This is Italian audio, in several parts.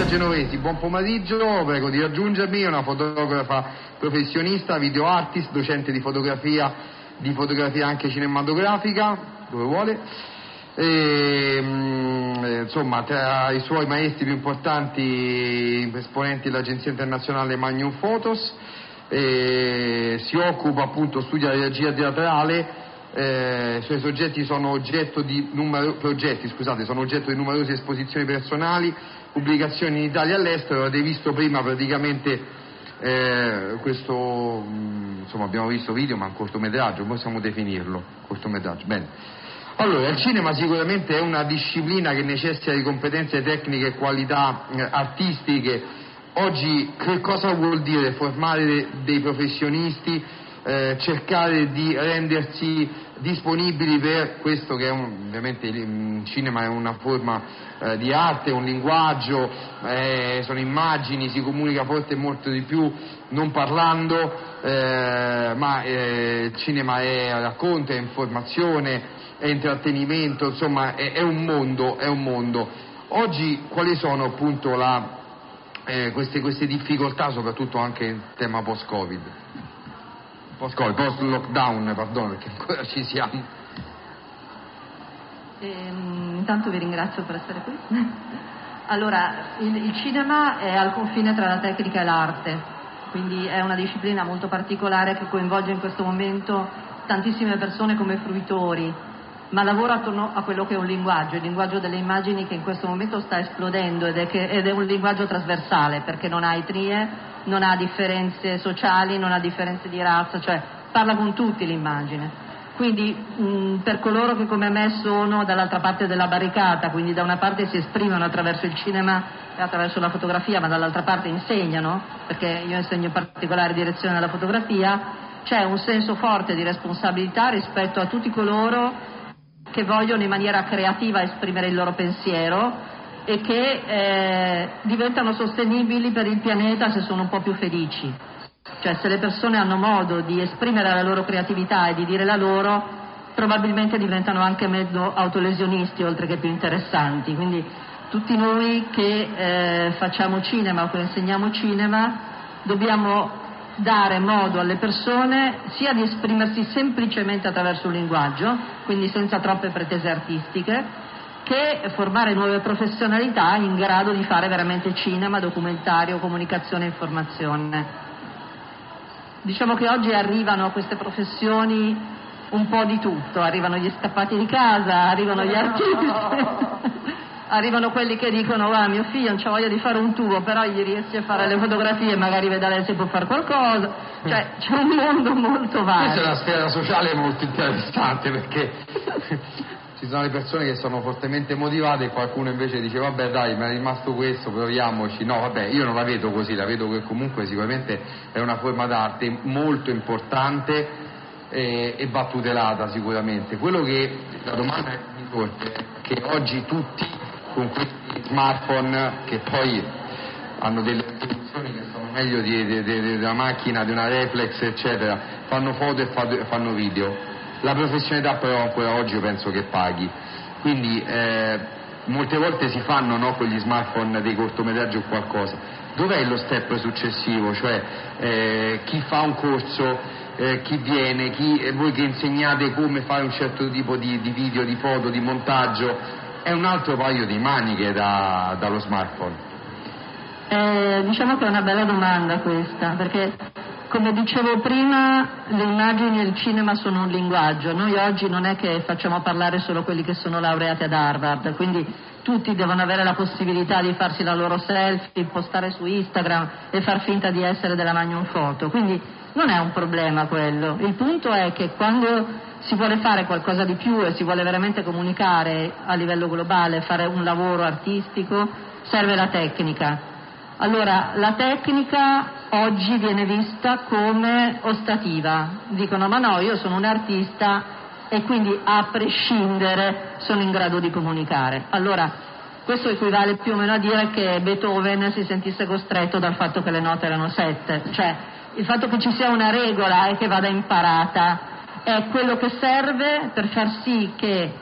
Alessia Genovesi, buon pomeriggio, prego di raggiungermi, una fotografa professionista, video artist, docente di fotografia, di fotografia anche cinematografica, dove vuole. E, mm, eh, insomma, tra i suoi maestri più importanti, esponenti dell'agenzia internazionale Magnum Photos, e si occupa appunto, studia la regia teatrale eh, i suoi soggetti sono oggetto di, numero, progetti, scusate, sono oggetto di numerose esposizioni personali, pubblicazioni in Italia e all'estero, avete visto prima praticamente eh, questo, mm, insomma abbiamo visto video ma un cortometraggio, possiamo definirlo, cortometraggio, bene. Allora, il cinema sicuramente è una disciplina che necessita di competenze tecniche e qualità eh, artistiche. Oggi che cosa vuol dire formare dei professionisti eh, cercare di rendersi disponibili per questo che è un, ovviamente il cinema è una forma eh, di arte, un linguaggio, eh, sono immagini, si comunica forse molto di più non parlando, eh, ma eh, il cinema è racconto, è informazione, è intrattenimento, insomma è, è, un, mondo, è un mondo. Oggi quali sono appunto la, eh, queste, queste difficoltà, soprattutto anche in tema post-Covid? post-Covid, post-lockdown, perdono perché ancora ci siamo. Ehm, intanto vi ringrazio per essere qui. allora, il, il cinema è al confine tra la tecnica e l'arte, quindi è una disciplina molto particolare che coinvolge in questo momento tantissime persone come fruitori, ma lavora attorno a quello che è un linguaggio, il linguaggio delle immagini che in questo momento sta esplodendo ed è, che, ed è un linguaggio trasversale perché non ha etnie, non ha differenze sociali, non ha differenze di razza, cioè parla con tutti l'immagine. Quindi mh, per coloro che come me sono dall'altra parte della barricata, quindi da una parte si esprimono attraverso il cinema e attraverso la fotografia, ma dall'altra parte insegnano, perché io insegno in particolare direzione alla fotografia, c'è un senso forte di responsabilità rispetto a tutti coloro che vogliono in maniera creativa esprimere il loro pensiero e che eh, diventano sostenibili per il pianeta se sono un po' più felici. Cioè se le persone hanno modo di esprimere la loro creatività e di dire la loro, probabilmente diventano anche mezzo autolesionisti oltre che più interessanti. Quindi tutti noi che eh, facciamo cinema o che insegniamo cinema dobbiamo dare modo alle persone sia di esprimersi semplicemente attraverso un linguaggio, quindi senza troppe pretese artistiche, che formare nuove professionalità in grado di fare veramente cinema, documentario, comunicazione e informazione. Diciamo che oggi arrivano a queste professioni un po' di tutto, arrivano gli scappati di casa, arrivano gli artisti, arrivano quelli che dicono ah mio figlio non c'ha voglia di fare un tubo, però gli riesci a fare le fotografie, magari vedere se può fare qualcosa, cioè c'è un mondo molto vario. Questa è una sfera sociale molto interessante perché ci sono le persone che sono fortemente motivate e qualcuno invece dice vabbè dai mi è rimasto questo proviamoci. No vabbè io non la vedo così la vedo che comunque sicuramente è una forma d'arte molto importante e, e va tutelata sicuramente. Quello che la domanda mi sorge è che oggi tutti con questi smartphone che poi hanno delle risoluzioni che sono meglio una macchina, di una reflex eccetera fanno foto e fanno video la professionalità però ancora oggi penso che paghi, quindi eh, molte volte si fanno no, con gli smartphone dei cortometraggi o qualcosa. Dov'è lo step successivo? Cioè eh, chi fa un corso, eh, chi viene, chi, eh, voi che insegnate come fare un certo tipo di, di, video, di foto, di montaggio, è un altro paio di maniche da, dallo smartphone. Eh, diciamo che è una bella domanda questa, perché come dicevo prima, le immagini e il cinema sono un linguaggio. Noi oggi non è che facciamo parlare solo quelli che sono laureati ad Harvard, quindi tutti devono avere la possibilità di farsi la loro selfie, postare su Instagram e far finta di essere della Magnum Photo. Quindi non è un problema quello. Il punto è che quando si vuole fare qualcosa di più e si vuole veramente comunicare a livello globale, fare un lavoro artistico, serve la tecnica allora, la tecnica oggi viene vista come ostativa. Dicono, ma no, io sono un artista e quindi a prescindere sono in grado di comunicare. Allora, questo equivale più o meno a dire che Beethoven si sentisse costretto dal fatto che le note erano sette. Cioè, il fatto che ci sia una regola e che vada imparata è quello che serve per far sì che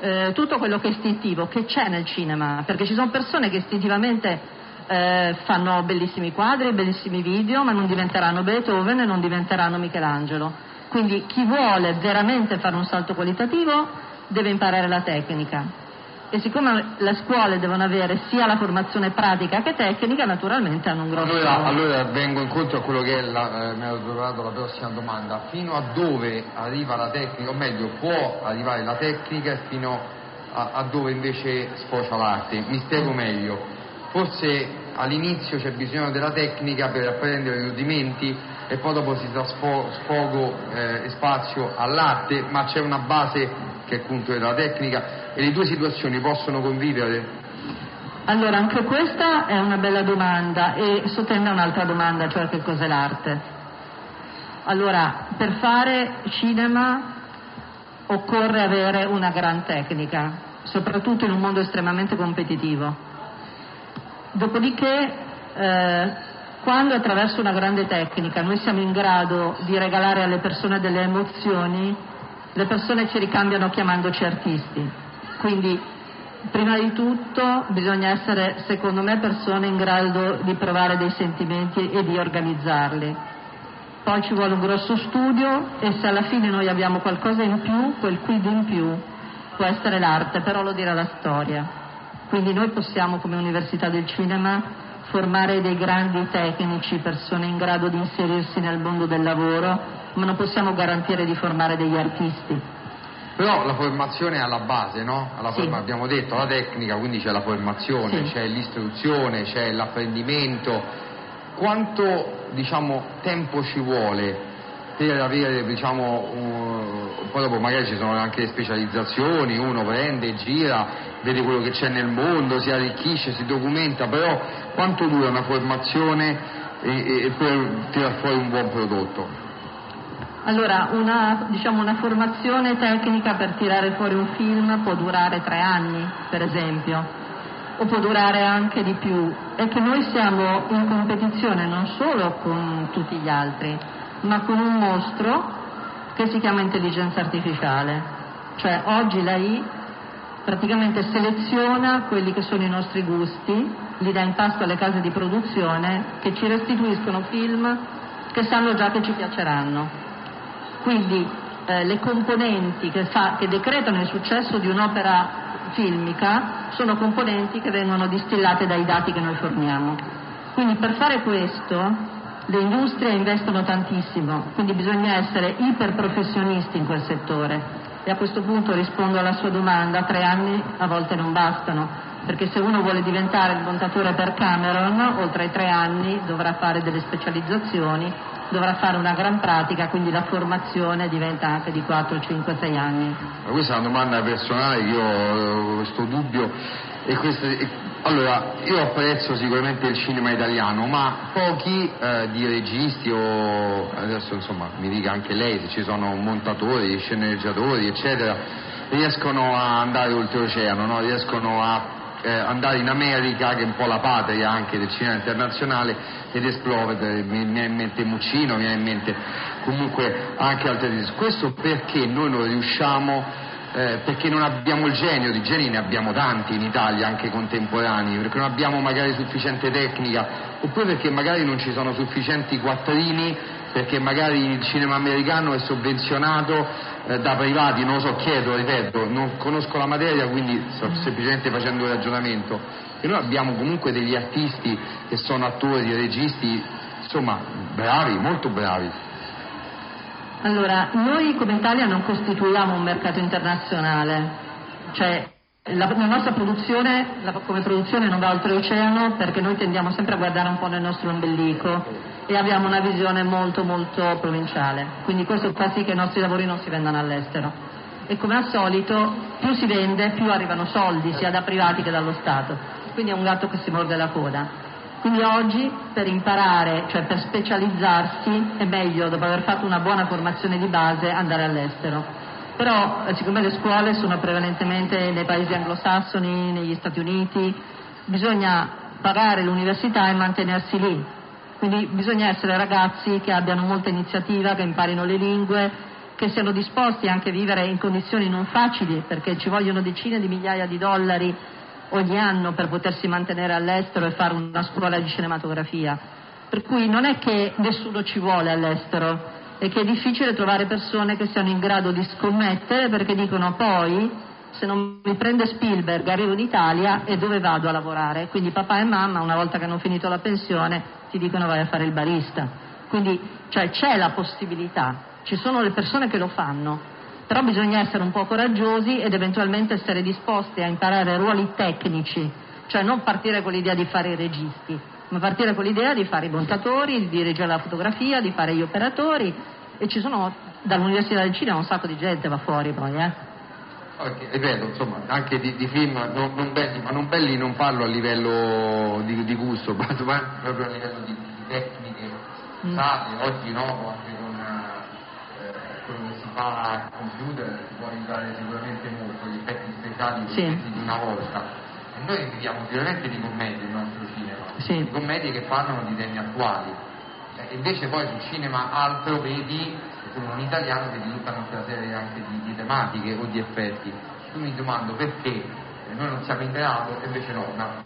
eh, tutto quello che è istintivo, che c'è nel cinema, perché ci sono persone che istintivamente eh, fanno bellissimi quadri, bellissimi video, ma non diventeranno Beethoven e non diventeranno Michelangelo. Quindi chi vuole veramente fare un salto qualitativo deve imparare la tecnica. E siccome le scuole devono avere sia la formazione pratica che tecnica, naturalmente hanno un grosso Allora, allora vengo incontro a quello che è la, eh, mi ero preparato la prossima domanda. Fino a dove arriva la tecnica, o meglio, può arrivare la tecnica e fino a, a dove invece sfocia l'arte? Mi spiego meglio. Forse all'inizio c'è bisogno della tecnica per apprendere i rudimenti e poi dopo si dà sfo- sfogo eh, e spazio all'arte, ma c'è una base che è appunto della tecnica e le due situazioni possono convivere? Allora, anche questa è una bella domanda e sottende un'altra domanda, cioè che cos'è l'arte. Allora, per fare cinema occorre avere una gran tecnica, soprattutto in un mondo estremamente competitivo. Dopodiché, eh, quando attraverso una grande tecnica noi siamo in grado di regalare alle persone delle emozioni, le persone ci ricambiano chiamandoci artisti. Quindi, prima di tutto, bisogna essere, secondo me, persone in grado di provare dei sentimenti e di organizzarli. Poi ci vuole un grosso studio e se alla fine noi abbiamo qualcosa in più, quel quid in più può essere l'arte, però lo dirà la storia. Quindi noi possiamo come Università del Cinema formare dei grandi tecnici, persone in grado di inserirsi nel mondo del lavoro, ma non possiamo garantire di formare degli artisti. Però la formazione è alla base, no? Alla Sì. forma- abbiamo detto la tecnica, quindi c'è la formazione, Sì. c'è l'istruzione, c'è l'apprendimento. Quanto diciamo, tempo ci vuole per avere, diciamo, un- poi dopo magari ci sono anche le specializzazioni, uno prende, gira, vede quello che c'è nel mondo, si arricchisce, si documenta, però quanto dura una formazione e, e per tirar fuori un buon prodotto? Allora, una, diciamo, una formazione tecnica per tirare fuori un film può durare tre anni, per esempio, o può durare anche di più. È che noi siamo in competizione non solo con tutti gli altri, ma con un mostro che si chiama intelligenza artificiale. Cioè, oggi lei praticamente seleziona quelli che sono i nostri gusti, li dà in pasto alle case di produzione che ci restituiscono film che sanno già che ci piaceranno. Quindi eh, le componenti che, fa- che decretano il successo di un'opera filmica sono componenti che vengono distillate dai dati che noi forniamo. Quindi per fare questo le industrie investono tantissimo, quindi bisogna essere iperprofessionisti in quel settore. E a questo punto rispondo alla sua domanda, tre anni a volte non bastano, perché se uno vuole diventare il montatore per Cameron, oltre ai tre anni dovrà fare delle specializzazioni, dovrà fare una gran pratica, quindi la formazione diventa anche di 4, 5, 6 anni. Ma Questa è una domanda personale io ho questo dubbio. E queste- e- allora, io apprezzo sicuramente il cinema italiano, ma pochi eh, di registi o adesso insomma mi dica anche lei se ci sono montatori, sceneggiatori, eccetera, riescono a andare oltreoceano, no? riescono a eh, andare in America, che è un po' la patria anche del cinema internazionale, ed esplodere. Mi, mi in mente Muccino, mi viene in mente comunque anche altri. Questo perché noi non riusciamo eh, perché non abbiamo il genio, di geni ne abbiamo tanti in Italia, anche contemporanei, perché non abbiamo magari sufficiente tecnica, oppure perché magari non ci sono sufficienti quattrini, perché magari il cinema americano è sovvenzionato eh, da privati, non lo so, chiedo, ripeto, non conosco la materia, quindi sto semplicemente facendo un ragionamento. E noi abbiamo comunque degli artisti che sono attori, registi, insomma, bravi, molto bravi. Allora, noi come Italia non costituiamo un mercato internazionale, cioè la, la nostra produzione la- come produzione non va oltreoceano perché noi tendiamo sempre a guardare un po' nel nostro ombelico e abbiamo una visione molto molto provinciale, quindi questo fa sì che i nostri lavori non si vendano all'estero. E come al solito più si vende più arrivano soldi sia da privati che dallo Stato, quindi è un gatto che si morde la coda. Quindi oggi per imparare, cioè per specializzarsi, è meglio, dopo aver fatto una buona formazione di base, andare all'estero. Però, eh, siccome le scuole sono prevalentemente nei paesi anglosassoni, negli Stati Uniti, bisogna pagare l'università e mantenersi lì. Quindi bisogna essere ragazzi che abbiano molta iniziativa, che imparino le lingue, che siano disposti anche a vivere in condizioni non facili, perché ci vogliono decine di migliaia di dollari ogni anno per potersi mantenere all'estero e fare una scuola di cinematografia. Per cui non è che nessuno ci vuole all'estero, è che è difficile trovare persone che siano in grado di scommettere perché dicono poi se non mi prende Spielberg arrivo in Italia e dove vado a lavorare? Quindi papà e mamma una volta che hanno finito la pensione ti dicono vai a fare il barista. Quindi cioè, c'è la possibilità, ci sono le persone che lo fanno, però bisogna essere un po' coraggiosi ed eventualmente essere disposti a imparare ruoli tecnici, cioè non partire con l'idea di fare i registi, ma partire con l'idea di fare i montatori, di dirigere la fotografia, di fare gli operatori e ci sono dall'Università del Cinema un sacco di gente va fuori poi, eh. Okay, ripeto, insomma, anche di, di film non, non, belli, ma non belli non parlo a livello di, di gusto, ma proprio a livello di, di tecniche mm. oggi no, anche con eh, quello che si fa computer si può aiutare sicuramente molto, gli effetti speciali sì. di una volta. E noi viviamo sicuramente di commedie nel nostro cinema, sì. di commedie che parlano di temi attuali. E invece poi sul cinema altro vedi con un italiano che di tutta una serie anche di, di, tematiche o di effetti. Io mi domando perché noi non siamo in grado e invece no, no,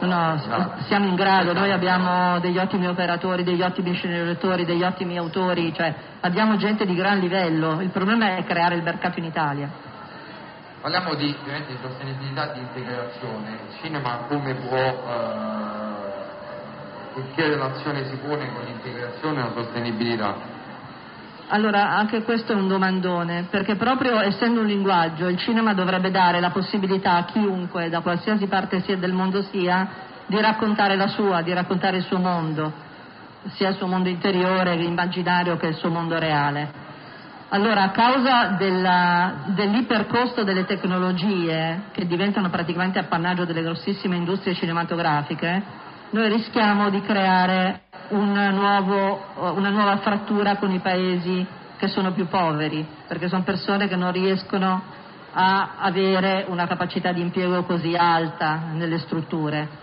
no siamo in grado, noi abbiamo degli ottimi operatori, degli ottimi sceneggiatori, degli ottimi autori, cioè abbiamo gente di gran livello, il problema è creare il mercato in Italia. Parliamo di, di sostenibilità e di integrazione, il cinema come può, eh, che relazione si pone con l'integrazione e la sostenibilità? Allora, anche questo è un domandone, perché proprio essendo un linguaggio, il cinema dovrebbe dare la possibilità a chiunque, da qualsiasi parte sia del mondo sia, di raccontare la sua, di raccontare il suo mondo, sia il suo mondo interiore, immaginario che il suo mondo reale. Allora, a causa della, dell'ipercosto delle tecnologie, che diventano praticamente appannaggio delle grossissime industrie cinematografiche, noi rischiamo di creare un nuovo, una nuova frattura con i paesi che sono più poveri, perché sono persone che non riescono a avere una capacità di impiego così alta nelle strutture.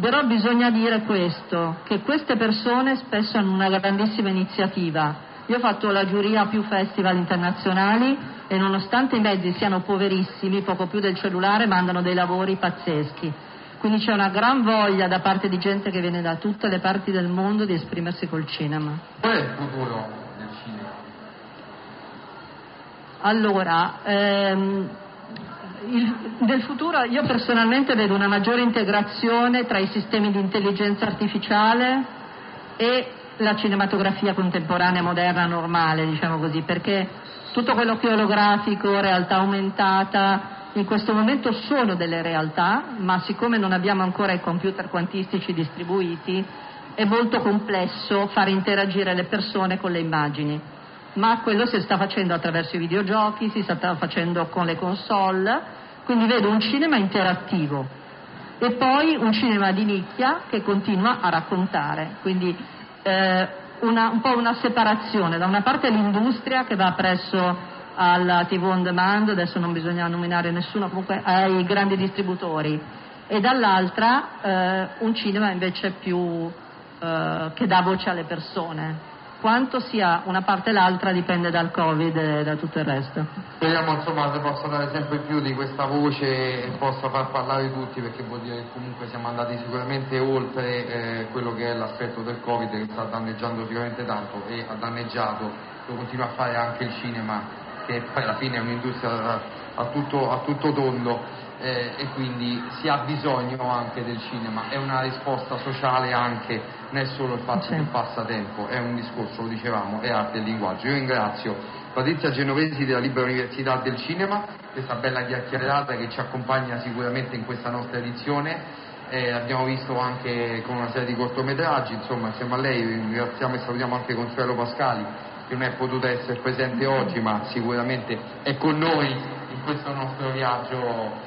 Però bisogna dire questo, che queste persone spesso hanno una grandissima iniziativa. Io ho fatto la giuria a più festival internazionali e nonostante i mezzi siano poverissimi, poco più del cellulare, mandano dei lavori pazzeschi. Quindi c'è una gran voglia da parte di gente che viene da tutte le parti del mondo di esprimersi col cinema. Qual è il futuro del cinema? Allora, ehm, il, nel futuro io personalmente vedo una maggiore integrazione tra i sistemi di intelligenza artificiale e la cinematografia contemporanea, moderna, normale, diciamo così, perché tutto quello che è olografico, realtà aumentata, in questo momento sono delle realtà, ma siccome non abbiamo ancora i computer quantistici distribuiti, è molto complesso far interagire le persone con le immagini. Ma quello si sta facendo attraverso i videogiochi, si sta facendo con le console, quindi vedo un cinema interattivo. E poi un cinema di nicchia che continua a raccontare, quindi eh, una, un po' una separazione, da una parte l'industria che va presso alla TV on demand, adesso non bisogna nominare nessuno, comunque ai grandi distributori, e dall'altra eh, un cinema invece più eh, che dà voce alle persone. Quanto sia una parte o l'altra dipende dal Covid e da tutto il resto. Speriamo insomma se possa dare sempre più di questa voce e possa far parlare tutti perché vuol dire che comunque siamo andati sicuramente oltre eh, quello che è l'aspetto del Covid che sta danneggiando sicuramente tanto e ha danneggiato, lo continua a fare anche il cinema che poi alla fine è un'industria a tutto, a tutto tondo eh, e quindi si ha bisogno anche del cinema, è una risposta sociale anche, non è solo il fatto sì. del passatempo, è un discorso, lo dicevamo, è arte e linguaggio. Io ringrazio Patrizia Genovesi della Libera Università del Cinema, questa bella chiacchierata che ci accompagna sicuramente in questa nostra edizione. Eh, abbiamo visto anche con una serie di cortometraggi, insomma, insieme a lei ringraziamo e salutiamo anche Consuelo Pascali che non è potuta essere presente oggi ma sicuramente è con noi in questo nostro viaggio.